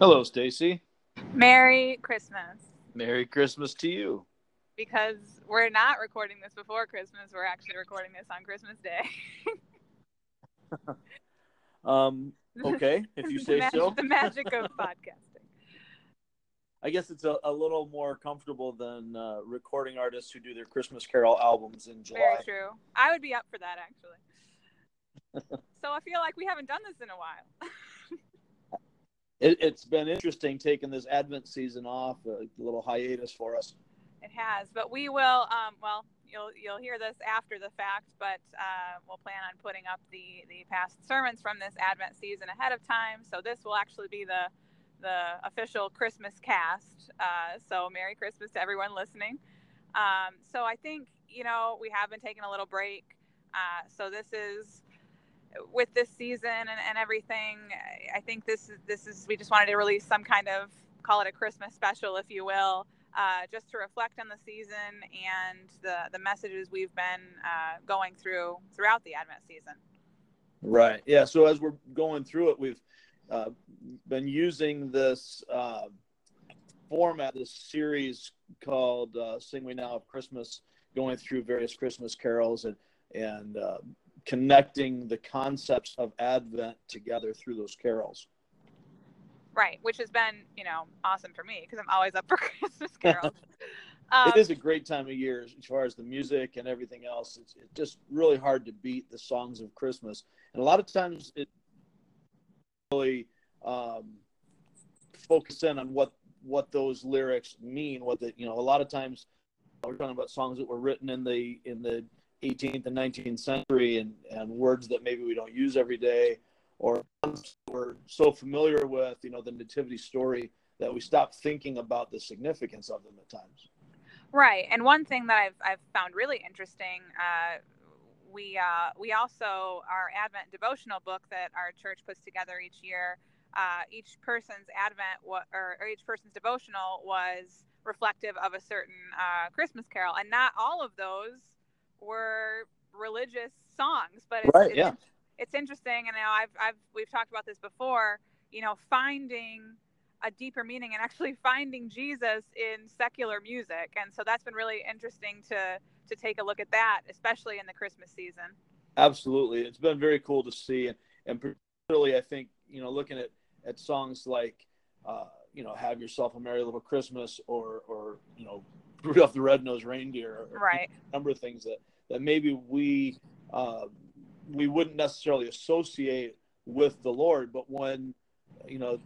Hello, Stacy. Merry Christmas. Merry Christmas to you. Because we're not recording this before Christmas, we're actually recording this on Christmas Day. um, okay, if you say the so. The magic of podcasting. I guess it's a, a little more comfortable than uh, recording artists who do their Christmas Carol albums in July. Very true. I would be up for that actually. so I feel like we haven't done this in a while. It, has been interesting taking this Advent season off, a little hiatus for us. It has, but we will. Um, well, you'll you'll hear this after the fact, but uh, we'll plan on putting up the the past sermons from this Advent season ahead of time. So this will actually be the the official Christmas cast. Uh, so Merry Christmas to everyone listening. Um, so I think you know we have been taking a little break. Uh, so this is with this season and, and everything. I think this is this is we just wanted to release some kind of call it a Christmas special, if you will. Uh, just to reflect on the season and the, the messages we've been uh, going through throughout the Advent season. Right. Yeah. So as we're going through it, we've uh, been using this uh, format, this series called uh, "Sing We Now of Christmas," going through various Christmas carols and and uh, connecting the concepts of Advent together through those carols. Right, which has been you know awesome for me because I'm always up for Christmas carols. Um, it is a great time of year as far as the music and everything else. It's, it's just really hard to beat the songs of Christmas, and a lot of times it really um, focus in on what what those lyrics mean. What the you know a lot of times we're talking about songs that were written in the in the 18th and 19th century and and words that maybe we don't use every day or we're so familiar with you know the nativity story that we stop thinking about the significance of them at times. Right, and one thing that I've I've found really interesting. Uh, we uh, we also our Advent devotional book that our church puts together each year. Uh, each person's Advent or, or, each person's devotional was reflective of a certain uh, Christmas carol, and not all of those were religious songs. But it's, right, it's, yeah, it's interesting, and know I've I've we've talked about this before. You know, finding a deeper meaning and actually finding Jesus in secular music, and so that's been really interesting to to take a look at that, especially in the Christmas season. Absolutely, it's been very cool to see, and, and particularly I think you know looking at at songs like uh, you know "Have Yourself a Merry Little Christmas" or or you know Rudolph the Red-Nosed Reindeer, right? A number of things that that maybe we uh, we wouldn't necessarily associate with the Lord, but when you know.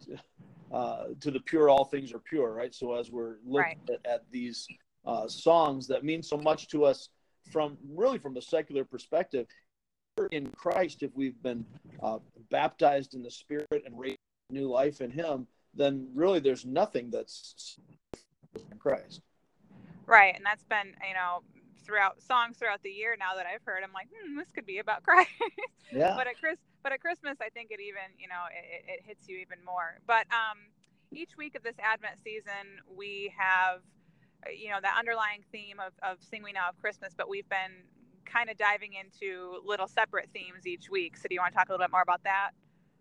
Uh, to the pure, all things are pure, right? So as we're looking right. at, at, these uh, songs that mean so much to us from really from a secular perspective in christ if we've been uh, baptized in the spirit and raised new life in him then really there's nothing that's in christ right and that's been you know throughout songs throughout the year now that i've heard i'm like hmm, this could be about christ yeah but at chris but at christmas i think it even you know it, it hits you even more but um each week of this advent season we have you know, that underlying theme of, of Sing We Now of Christmas, but we've been kind of diving into little separate themes each week. So do you want to talk a little bit more about that?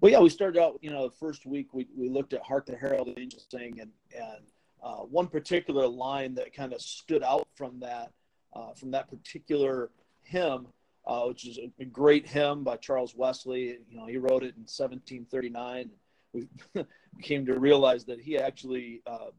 Well, yeah, we started out, you know, the first week we, we looked at Hark the Herald Angels Sing and, and uh, one particular line that kind of stood out from that, uh, from that particular hymn, uh, which is a, great hymn by Charles Wesley. You know, he wrote it in 1739. We came to realize that he actually uh,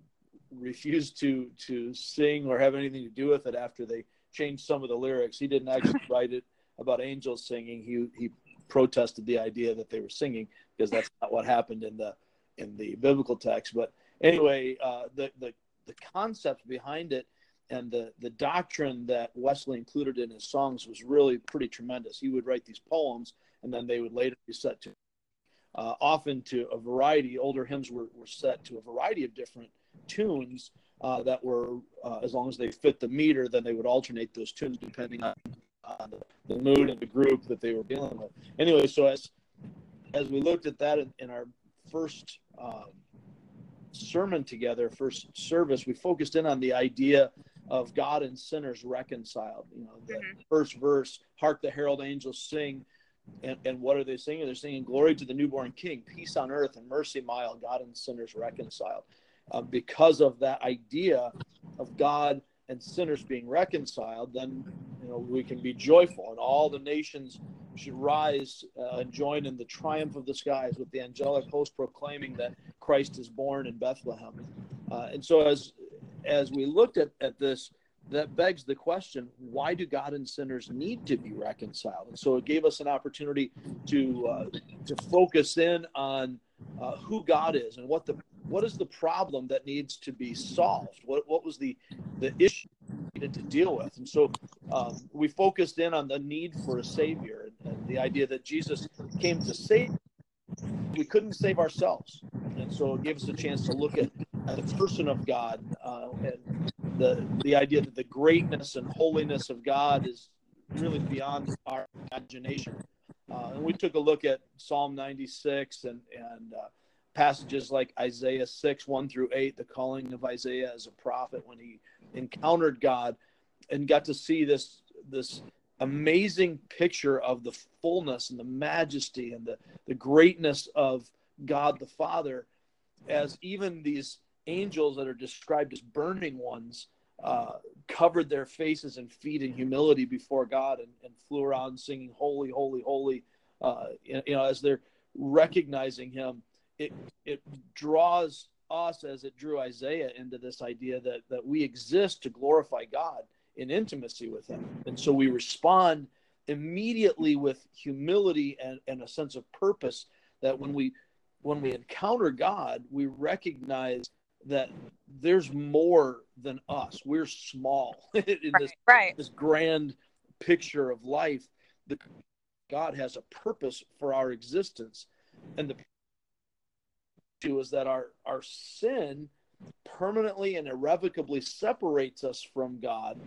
refused to to sing or have anything to do with it after they changed some of the lyrics. He didn't actually write it about angels singing. He he protested the idea that they were singing because that's not what happened in the in the biblical text. But anyway, uh, the the the concept behind it and the the doctrine that Wesley included in his songs was really pretty tremendous. He would write these poems and then they would later be set to uh, often to a variety. Older hymns were, were set to a variety of different tunes uh, that were, uh, as long as they fit the meter, then they would alternate those tunes depending on, the, the, mood of the group that they were dealing with. Anyway, so as as we looked at that in, in our first um, sermon together, first service, we focused in on the idea of God and sinners reconciled. You know, the mm-hmm. first verse, "Hark the herald angels sing." And, and what are they singing? They're singing glory to the newborn King, peace on earth and mercy mild, God and sinners reconciled. Uh, because of that idea of God and sinners being reconciled, then you know we can be joyful, and all the nations should rise uh, and join in the triumph of the skies with the angelic host proclaiming that Christ is born in Bethlehem. Uh, and so, as as we looked at, at this, that begs the question: Why do God and sinners need to be reconciled? And so, it gave us an opportunity to uh, to focus in on uh, who God is and what the what is the problem that needs to be solved? What what was the the issue needed to deal with? And so um, we focused in on the need for a savior and, the idea that Jesus came to save. We couldn't save ourselves, and so it gave us a chance to look at, at the person of God uh, and the the idea that the greatness and holiness of God is really beyond our imagination. Uh, and we took a look at Psalm 96 and and uh, passages like Isaiah 6, 1 through 8, the calling of Isaiah as a prophet when he encountered God and got to see this this amazing picture of the fullness and the majesty and the, the greatness of God the Father as even these angels that are described as burning ones uh, covered their faces and feet in humility before God and, and flew around singing holy, holy, holy, uh, you know, as they're recognizing him. It it draws us as it drew Isaiah into this idea that that we exist to glorify God in intimacy with him. And so we respond immediately with humility and, and a sense of purpose that when we when we encounter God, we recognize that there's more than us. We're small in right, this, right. this grand picture of life. The, God has a purpose for our existence. And the issue is that our our sin permanently and irrevocably separates us from God.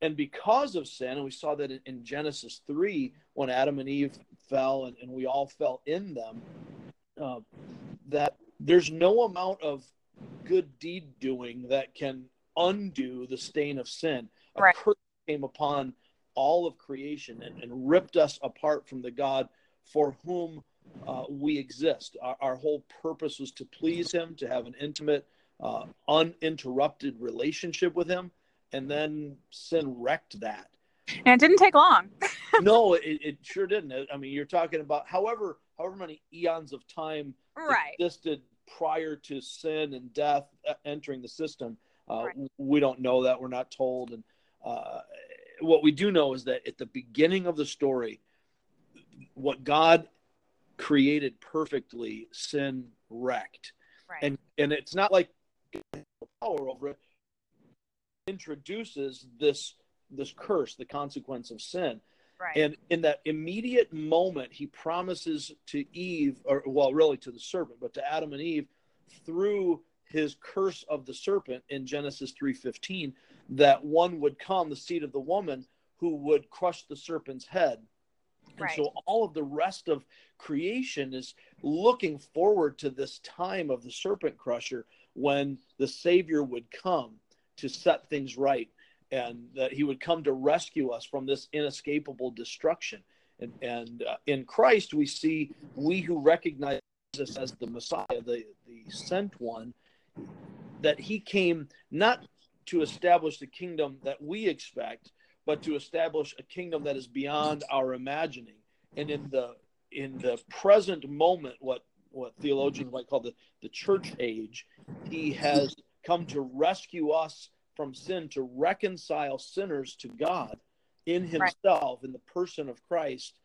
And because of sin, and we saw that in, Genesis 3, when Adam and Eve fell and, and we all fell in them, uh, that there's no amount of good deed doing that can undo the stain of sin. Right. A curse came upon all of creation and, and ripped us apart from the God for whom uh, we exist. Our, our, whole purpose was to please Him, to have an intimate, uh, uninterrupted relationship with Him, and then sin wrecked that. And it didn't take long. no, it, it, sure didn't. I mean, you're talking about however however many eons of time right. existed prior to sin and death uh, entering the system. Uh, right. We don't know that. We're not told. And uh, what we do know is that at the beginning of the story, what God created perfectly, sin wrecked. Right. And and it's not like power over it introduces this this curse, the consequence of sin. Right. And in that immediate moment, he promises to Eve, or well, really to the serpent, but to Adam and Eve, through his curse of the serpent in Genesis 3:15, that one would come, the seed of the woman, who would crush the serpent's head. And right. so all of the rest of creation is looking forward to this time of the serpent crusher when the Savior would come to set things right and that he would come to rescue us from this inescapable destruction. And, and uh, in Christ, we see we who recognize Jesus as the Messiah, the, the sent one, that he came not to establish the kingdom that we expect, but to establish a kingdom that is beyond our imagining. And in the in the present moment, what what theologians might call the, the church age, he has come to rescue us from sin, to reconcile sinners to God in himself, right. in the person of Christ,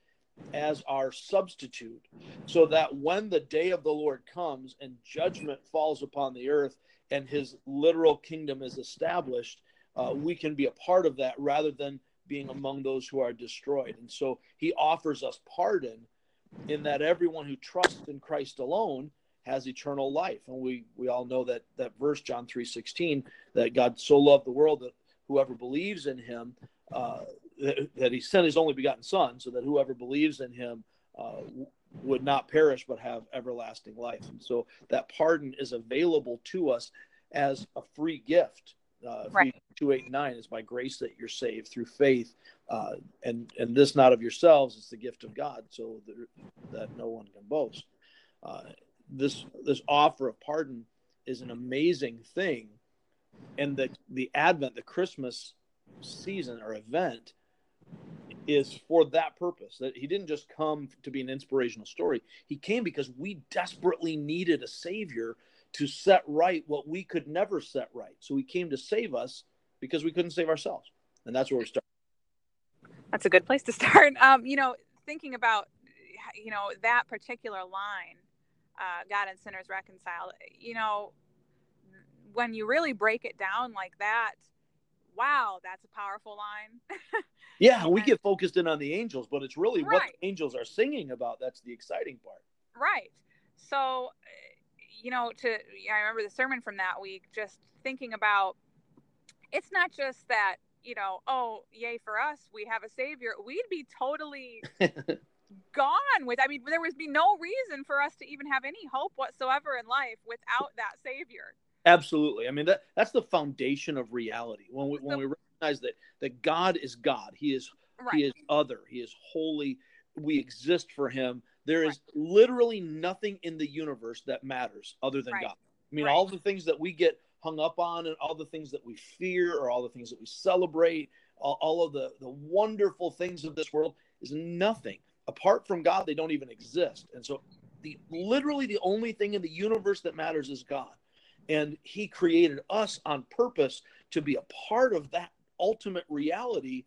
as our substitute, so that when the day of the Lord comes and judgment falls upon the earth and his literal kingdom is established, uh, we can be a part of that rather than being among those who are destroyed. And so he offers us pardon in that everyone who trusts in Christ alone has eternal life. And we, we all know that, that verse, John 3 16, that God so loved the world that whoever believes in him, uh, that, that, he sent his only begotten Son, so that whoever believes in him uh, would not perish but have everlasting life. And so that pardon is available to us as a free gift. Uh, right. Two eight nine is by grace that you're saved through faith, uh, and and this not of yourselves; it's the gift of God, so that, that no one can boast. Uh, this this offer of pardon is an amazing thing, and the the Advent, the Christmas season or event, is for that purpose. That he didn't just come to be an inspirational story; he came because we desperately needed a Savior to set right what we could never set right. So he came to save us because we couldn't save ourselves. And that's where we start. That's a good place to start. Um, you know, thinking about, you know, that particular line, uh, God and sinners reconciled, you know, when you really break it down like that, wow, that's a powerful line. yeah, we get focused in on the angels, but it's really right. what the angels are singing about. That's the exciting part. Right. So you know, to I remember the sermon from that week, just thinking about it's not just that, you know, oh, yay for us, we have a savior. We'd be totally gone with I mean, there would be no reason for us to even have any hope whatsoever in life without that savior. Absolutely. I mean that that's the foundation of reality. When we when we recognize that that God is God, He is right. He is other, He is holy, we exist for Him there is right. literally nothing in the universe that matters other than right. God. I mean, right. all the things that we get hung up on and all the things that we fear or all the things that we celebrate, all, all of the, the wonderful things of this world is nothing. Apart from God, they don't even exist. And so the literally the only thing in the universe that matters is God. And he created us on purpose to be a part of that ultimate reality.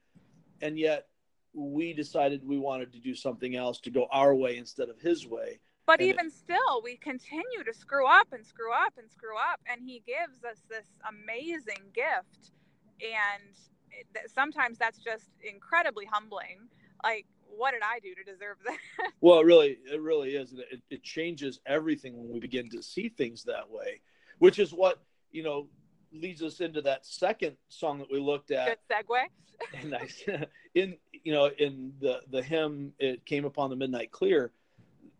And yet we decided we wanted to do something else to go our way instead of his way. But and even it, still, we continue to screw up and screw up and screw up. And he gives us this amazing gift. And it, sometimes that's just incredibly humbling. Like, what did I do to deserve that? well, it really, it really is. It, it changes everything when we begin to see things that way, which is what, you know, leads us into that second song that we looked at. Good segue. I in you know in the the hymn, it came upon the midnight clear.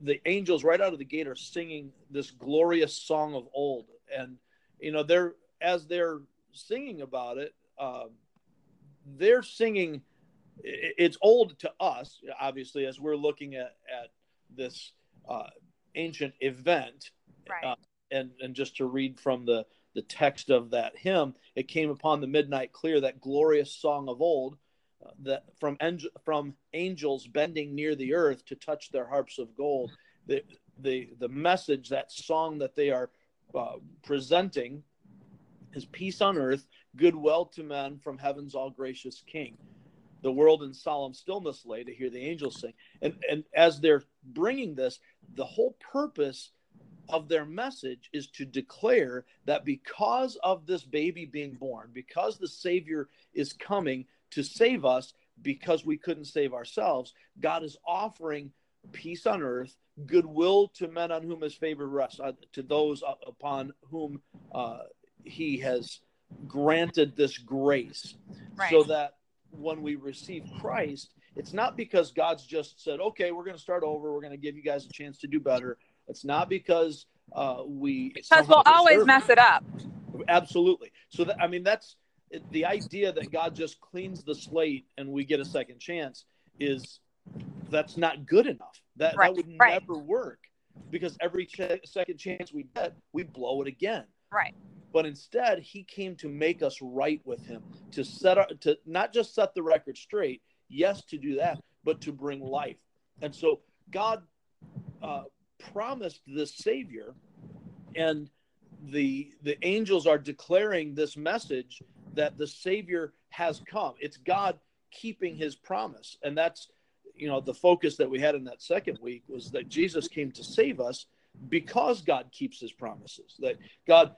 The angels right out of the gate are singing this glorious song of old, and you know they're as they're singing about it, uh, they're singing. It's old to us, obviously, as we're looking at at this uh, ancient event. Right. Uh, and and just to read from the the text of that hymn, it came upon the midnight clear, that glorious song of old, that from from angels bending near the earth to touch their harps of gold. The the the message, that song that they are uh, presenting, is peace on earth, goodwill to men from heaven's all gracious King. The world in solemn stillness lay to hear the angels sing, and and as they're bringing this, the whole purpose of their message is to declare that because of this baby being born, because the Savior is coming to save us, because we couldn't save ourselves, God is offering peace on earth, goodwill to men on whom his favor rests, uh, to those upon whom uh, he has granted this grace. Right. So that when we receive Christ, it's not because God's just said, okay, we're going to start over. We're going to give you guys a chance to do better. It's not because uh, we because we'll always mess it up. Absolutely. So that I mean that's the idea that God just cleans the slate and we get a second chance is that's not good enough. That right. that would right. never work because every ch- second chance we get, we blow it again. Right. But instead, he came to make us right with him, to set our, to not just set the record straight, yes, to do that, but to bring life. And so God uh, promised this Savior, and the the angels are declaring this message that the Savior has come. It's God keeping His promise, and that's you know the focus that we had in that second week was that Jesus came to save us because God keeps His promises. That God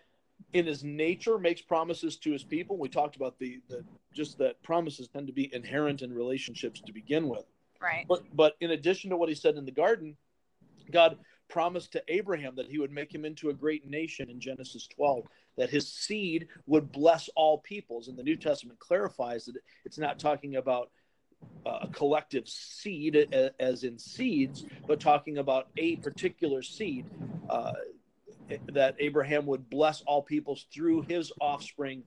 in his nature makes promises to his people. We talked about the, the just that promises tend to be inherent in relationships to begin with. Right. But but in addition to what he said in the garden, God promised to Abraham that he would make him into a great nation in Genesis 12, that his seed would bless all peoples. And the New Testament clarifies that it's not talking about uh, a collective seed as in seeds, but talking about a particular seed uh, that Abraham would bless all peoples through his offspring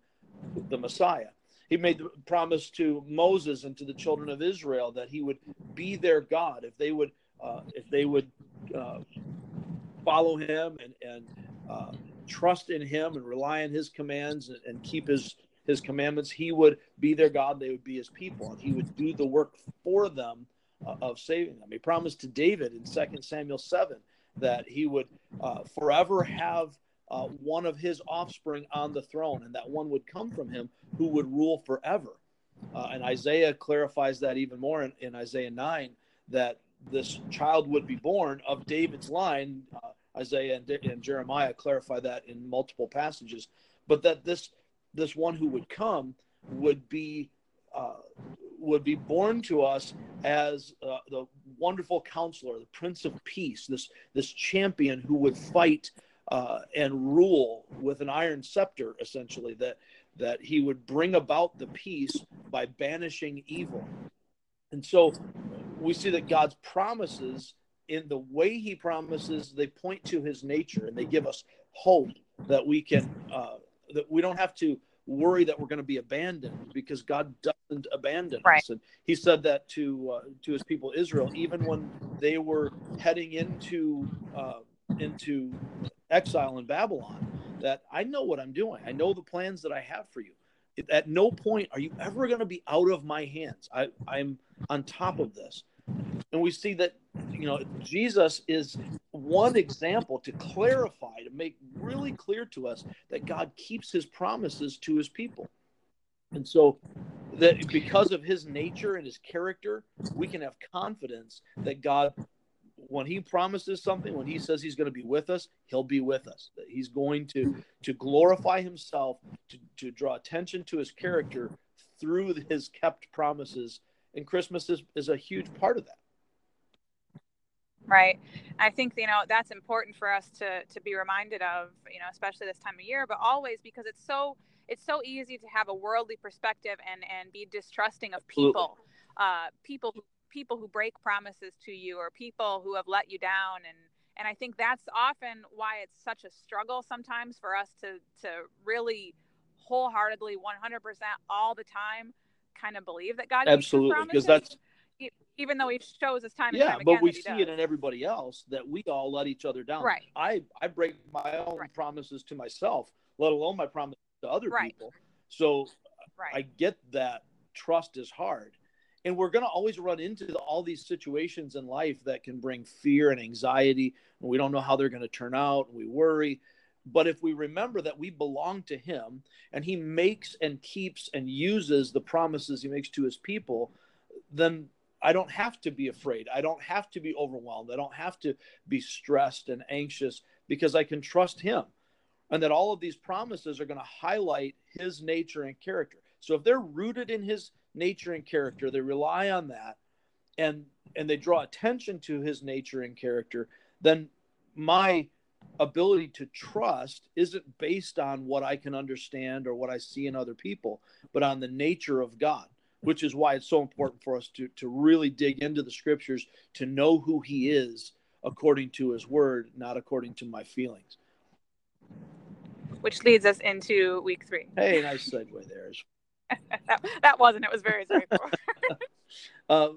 the Messiah. He made the promise to Moses and to the children of Israel that he would be their God if they would uh, if they would uh, follow him and and uh, trust in him and rely on his commands and, keep his his commandments. He would be their God. They would be his people, and he would do the work for them uh, of saving them. He promised to David in 2 Samuel 7 that he would uh, forever have uh, one of his offspring on the throne, and that one would come from him who would rule forever. Uh, and Isaiah clarifies that even more in, in, Isaiah 9 that this child would be born of David's line. Isaiah and, and Jeremiah clarify that in multiple passages, but that this this one who would come would be uh, would be born to us as uh, the wonderful counselor, the Prince of Peace, this this champion who would fight uh, and rule with an iron scepter, essentially. That that he would bring about the peace by banishing evil, and so we see that God's promises, in the way He promises, they point to His nature and they give us hope that we can uh, that we don't have to worry that we're going to be abandoned because God doesn't abandon right. us. And He said that to uh, to His people Israel, even when they were heading into uh, into exile in Babylon. That I know what I'm doing. I know the plans that I have for you. At no point are you ever going to be out of my hands. I, I'm on top of this. And we see that you know Jesus is one example to clarify to make really clear to us that God keeps his promises to his people. And so that because of his nature and his character, we can have confidence that God when he promises something, when he says he's going to be with us, he'll be with us. That he's going to to glorify himself, to, to draw attention to his character through his kept promises. And Christmas is, is a huge part of that right? I think you know that's important for us to to be reminded of you know especially this time of year but always because it's so it's so easy to have a worldly perspective and and be distrusting of people uh people who people who break promises to you or people who have let you down and and i think that's often why it's such a struggle sometimes for us to to really wholeheartedly 100% all the time kind of believe that god absolutely because that's even though he shows us time yeah, time but we see does. it in everybody else that we all let each other down. Right. I I break my own right. promises to myself, let alone my promise to other right. people. So right. I get that trust is hard. And we're going to always run into all these situations in life that can bring fear and anxiety. And we don't know how they're going to turn out. And we worry. But if we remember that we belong to Him and He makes and keeps and uses the promises He makes to His people, then I don't have to be afraid. I don't have to be overwhelmed. I don't have to be stressed and anxious because I can trust him. And that all of these promises are going to highlight his nature and character. So if they're rooted in his nature and character, they rely on that and and they draw attention to his nature and character, then my ability to trust isn't based on what I can understand or what I see in other people, but on the nature of God which is why it's so important for us to, to really dig into the scriptures to know who he is according to his word, not according to my feelings. Which leads us into week three. Hey, nice segue there. that, that wasn't, it was very straightforward. uh,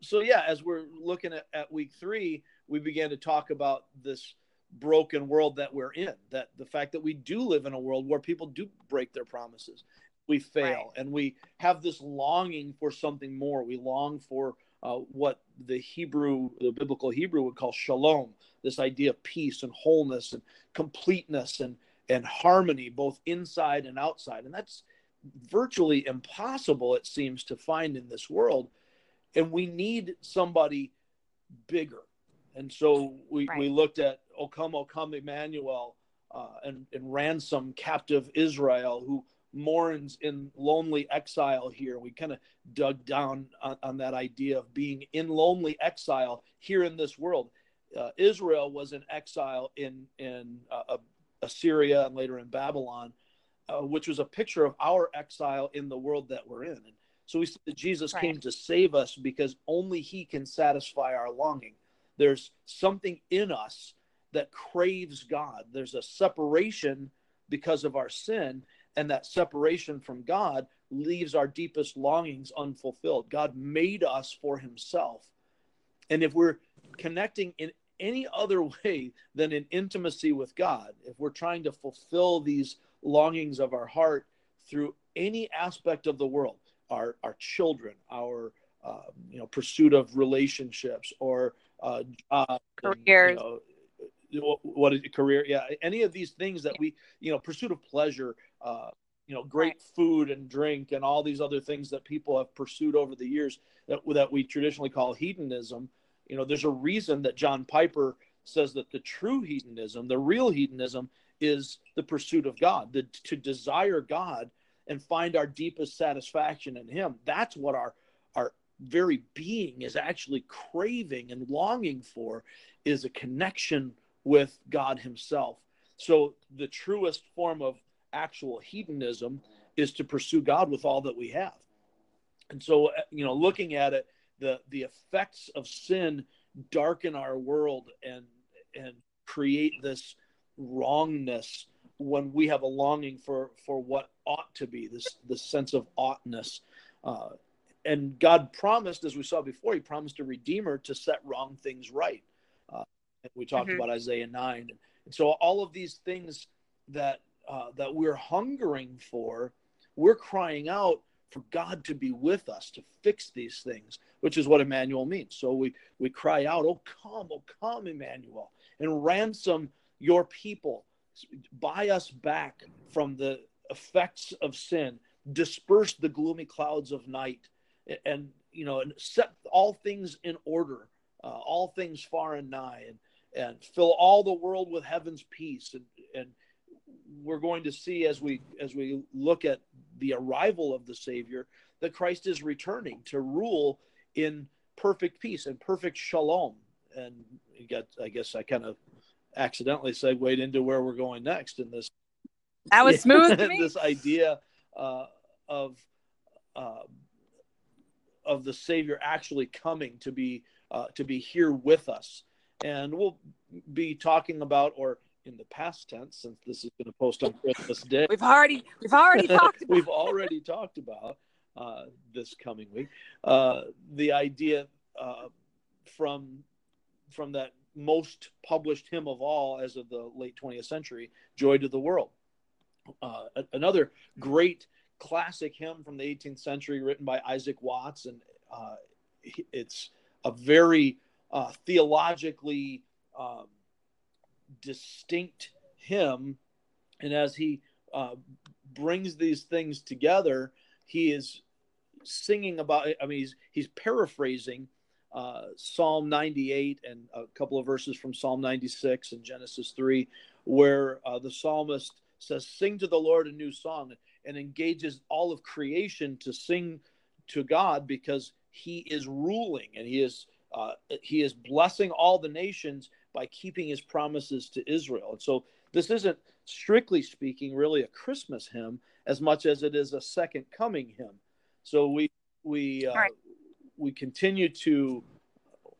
so, yeah, as we're looking at, at week three, we began to talk about this broken world that we're in that the fact that we do live in a world where people do break their promises we fail. Right. and we have this longing for something more. We long for uh, what the hebrew the biblical hebrew would call shalom this idea of peace and wholeness and completeness and and harmony both inside and outside. And that's virtually impossible it seems to find in this world. And we need somebody bigger. And so we, right. we looked at o come o come emmanuel uh, and, and ransom captive israel who mourns in lonely exile here. We kind of dug down on, on, that idea of being in lonely exile here in this world. Uh, Israel was in exile in in uh, Assyria and later in Babylon, uh, which was a picture of our exile in the world that we're in. And so we see that Jesus right. came to save us because only He can satisfy our longing. There's something in us that craves God. There's a separation because of our sin and that separation from God leaves our deepest longings unfulfilled. God made us for himself. And if we're connecting in any other way than in intimacy with God, if we're trying to fulfill these longings of our heart through any aspect of the world, our, our children, our uh, you know pursuit of relationships or uh, careers, you know, what is career? Yeah, any of these things that we you know pursuit of pleasure, uh, you know, great right. food and drink, and all these other things that people have pursued over the years that that we traditionally call hedonism you know, there's a reason that John Piper says that the true hedonism, the real hedonism, is the pursuit of God, the, to desire God and find our deepest satisfaction in Him. That's what our our very being is actually craving and longing for, is a connection with God Himself. So the truest form of actual hedonism is to pursue God with all that we have. And so, you know, looking at it the the effects of sin darken our world and and create this wrongness when we have a longing for for what ought to be this this sense of oughtness uh, and god promised as we saw before he promised a redeemer to set wrong things right uh, and we talked mm-hmm. about isaiah 9 and so all of these things that uh, that we're hungering for we're crying out for God to be with us to fix these things, which is what Emmanuel means. So we we cry out, "Oh come, oh come, Emmanuel, and ransom your people, buy us back from the effects of sin, disperse the gloomy clouds of night, and you know, and set all things in order, uh, all things far and nigh, and and fill all the world with heaven's peace and and we're going to see as we as we look at the arrival of the Savior that Christ is returning to rule in perfect peace and perfect shalom. And you got, I guess, I kind of accidentally segued into where we're going next in this. That was smooth. this idea uh, of uh, of the Savior actually coming to be uh, to be here with us, and we'll be talking about or in the past tense since this is going to post on Christmas Day. We've already we've already talked about we've already talked about uh, this coming week uh, the idea uh, from from that most published hymn of all as of the late 20th century, "Joy to the World." Uh, another great classic hymn from the 18th century, written by Isaac Watts, and uh, it's a very uh, theologically um, distinct hymn. And as he uh, brings these things together, he is singing about, I mean, he's, he's paraphrasing uh, Psalm 98 and a couple of verses from Psalm 96 and Genesis 3, where uh, the psalmist says, Sing to the Lord a new song, and engages all of creation to sing to God because he is ruling and he is uh, he is blessing all the nations by keeping his promises to Israel. And so this isn't strictly speaking really a Christmas hymn as much as it is a second coming hymn. So we we uh, right. we continue to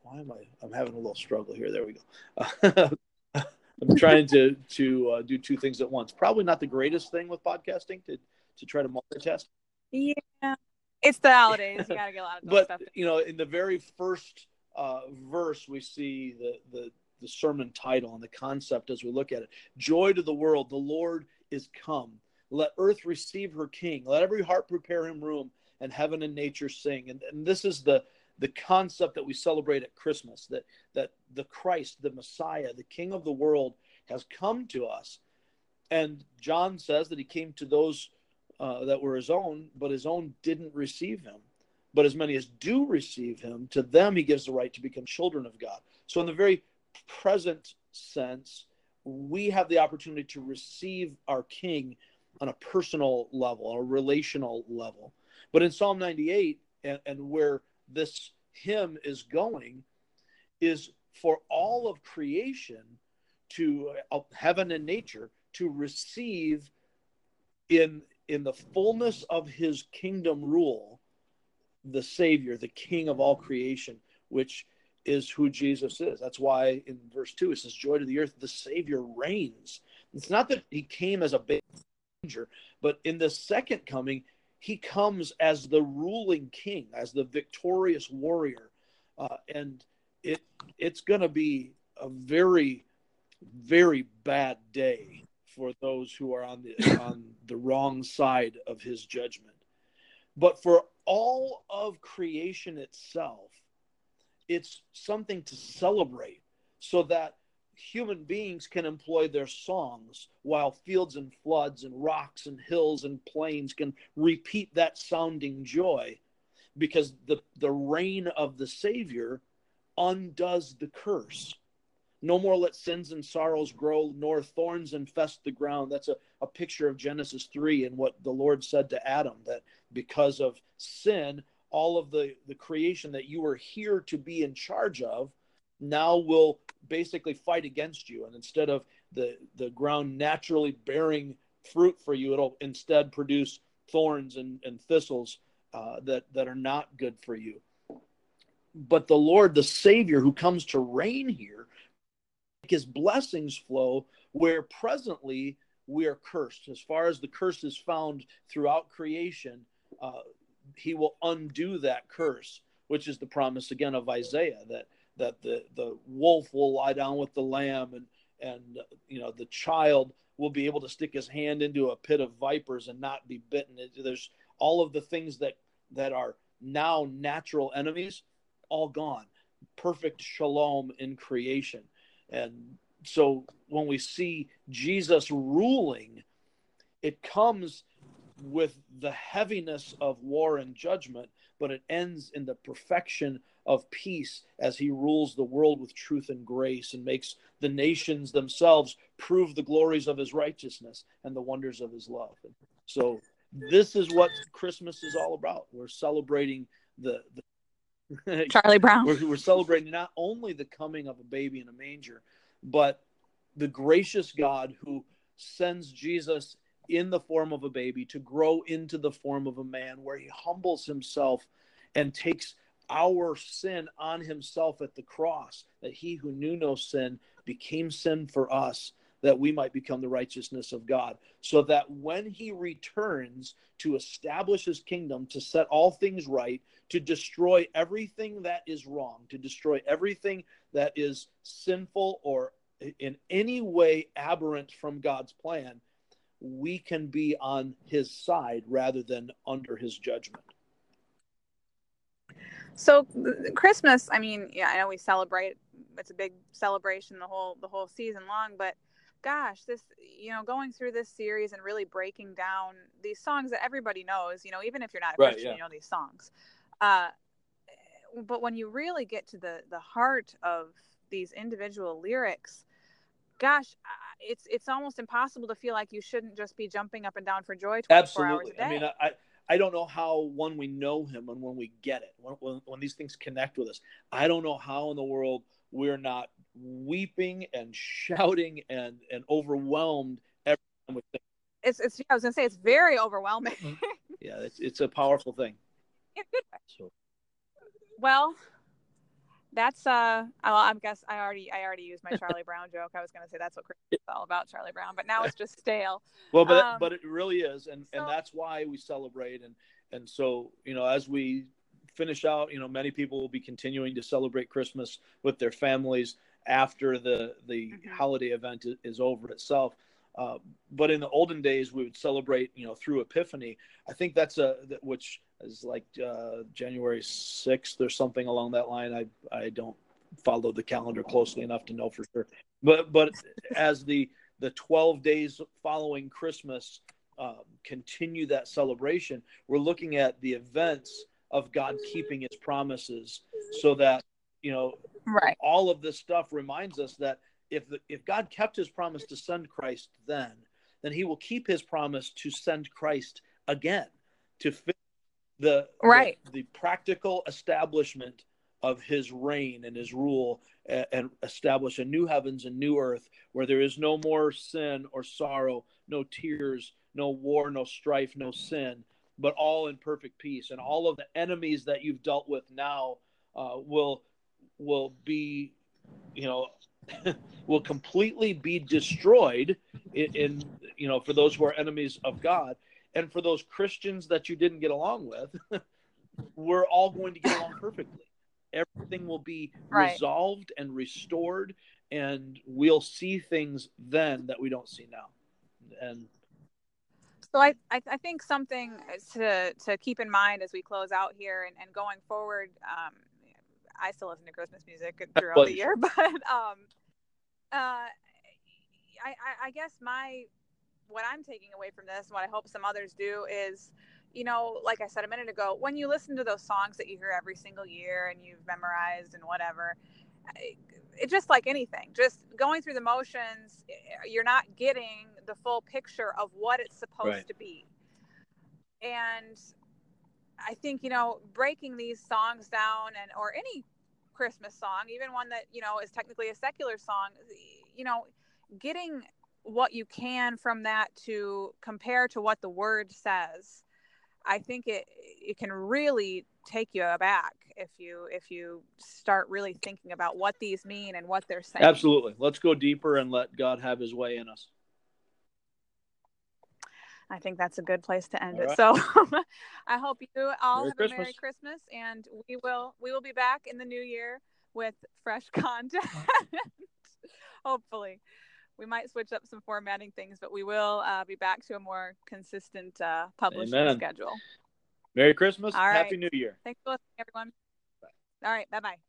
why am I I'm having a little struggle here. There we go. I'm trying to to uh, do two things at once. Probably not the greatest thing with podcasting to to try to multitask. Yeah, it's the holidays. You gotta get a lot of but stuff. you know, in the very first uh, verse, we see the the the sermon title and the concept as we look at it. Joy to the world, the Lord is come. Let earth receive her king. Let every heart prepare him room, and heaven and nature sing. And, and this is the the concept that we celebrate at Christmas that that the Christ, the Messiah, the King of the world, has come to us. And John says that he came to those uh, that were his own, but his own didn't receive him. But as many as do receive him, to them he gives the right to become children of God. So, in the very present sense, we have the opportunity to receive our King on a personal level, on a relational level. But in Psalm 98, and, and where this hymn is going, is for all of creation to uh, heaven and nature to receive in in the fullness of his kingdom rule the savior the king of all creation which is who Jesus is. That's why in verse 2 it says, Joy to the earth, the Savior reigns. It's not that he came as a baby manger. But in the second coming, he comes as the ruling king, as the victorious warrior, uh, and it it's going to be a very, very bad day for those who are on the on the wrong side of his judgment. But for all of creation itself, it's something to celebrate so that human beings can employ their songs while fields and floods and rocks and hills and plains can repeat that sounding joy because the, the reign of the Savior undoes the curse. No more let sins and sorrows grow, nor thorns infest the ground. That's a, a picture of Genesis 3 and what the Lord said to Adam that because of sin, all of the, the creation that you were here to be in charge of now will basically fight against you. And instead of the, the ground naturally bearing fruit for you, it'll instead produce thorns and, and thistles uh, that, that are not good for you. But the Lord, the Savior who comes to reign here, his blessings flow where presently we are cursed. As far as the curse is found throughout creation, uh, he will undo that curse, which is the promise again of Isaiah that that the the wolf will lie down with the lamb and and you know the child will be able to stick his hand into a pit of vipers and not be bitten. There's all of the things that that are now natural enemies, all gone. Perfect shalom in creation. And so when we see Jesus ruling, it comes with the heaviness of war and judgment, but it ends in the perfection of peace as he rules the world with truth and grace and makes the nations themselves prove the glories of his righteousness and the wonders of his love. So this is what Christmas is all about. We're celebrating the, the Charlie Brown. We're, we're celebrating not only the coming of a baby in a manger, but the gracious God who sends Jesus in the form of a baby to grow into the form of a man, where he humbles himself and takes our sin on himself at the cross, that he who knew no sin became sin for us, that we might become the righteousness of God. So that when he returns to establish his kingdom, to set all things right, to destroy everything that is wrong, to destroy everything that is sinful or in any way aberrant from God's plan, we can be on his side rather than under his judgment. So Christmas, I mean, yeah, I know we celebrate. It's a big celebration the whole the whole season long, but gosh, this you know, going through this series and really breaking down these songs that everybody knows, you know, even if you're not a Christian, yeah. you know these songs. Uh, but when you really get to the the heart of these individual lyrics, gosh, it's it's almost impossible to feel like you shouldn't just be jumping up and down for joy 24 Absolutely. hours a day. I mean, I I don't know how when we know him and when we get it, when, when, when these things connect with us, I don't know how in the world we're not weeping and shouting and and overwhelmed every time we think. It's it's I was gonna say it's very overwhelming. Mm-hmm. yeah, it's it's a powerful thing. Yeah, good. So. Well, that's uh I guess I already I already used my Charlie Brown joke. I was gonna say that's what Christmas is all about, Charlie Brown, but now it's just stale. Well, but um, but it really is, and so, and that's why we celebrate, and and so you know as we finish out, you know many people will be continuing to celebrate Christmas with their families after the the mm-hmm. holiday event is over itself. Uh, but in the olden days, we would celebrate, you know, through Epiphany. I think that's a which is like uh, January 6th or something along that line. I, I don't follow the calendar closely enough to know for sure. But, but as the, the 12 days following Christmas um, continue that celebration, we're looking at the events of God keeping his promises so that, you know, right. all of this stuff reminds us that if, the, if God kept his promise to send Christ then, then he will keep his promise to send Christ again to fit the right the, the practical establishment of his reign and his rule and, and, establish a new heavens and new earth where there is no more sin or sorrow, no tears, no war, no strife, no sin, but all in perfect peace. And all of the enemies that you've dealt with now uh, will will be, you know, will completely be destroyed in, in you know, for those who are enemies of God, and for those Christians that you didn't get along with, we're all going to get along perfectly. Everything will be Right. resolved and restored, and we'll see things then that we don't see now. And So I, I, I think something to to keep in mind as we close out here and, and going forward. Um, I still listen to Christmas music throughout the year, but um, uh, I, I, I guess my what I'm taking away from this, and what I hope some others do, is you know, like I said a minute ago, when you listen to those songs that you hear every single year and you've memorized and whatever, it's just like anything, just going through the motions, eh, you're not getting the full picture of what it's supposed Right. to be. And I think, you know, breaking these songs down and or any Christmas song, even one that, you know, is technically a secular song, eh, you know, getting what you can from that to compare to what the word says I think it it can really take you aback if you if you start really thinking about what these mean and what they're saying. absolutely, let's go deeper and let God have His way in us. I think that's a good place to end All it. right. So I hope you all Merry have a Merry Christmas. Christmas and we will we will be back in the new year with fresh content. Hopefully. We might switch up some formatting things, but we will uh, be back to a more consistent uh, publishing Amen. schedule. Merry Christmas, All right. Happy New Year. Thanks for listening, everyone. All right. Bye bye.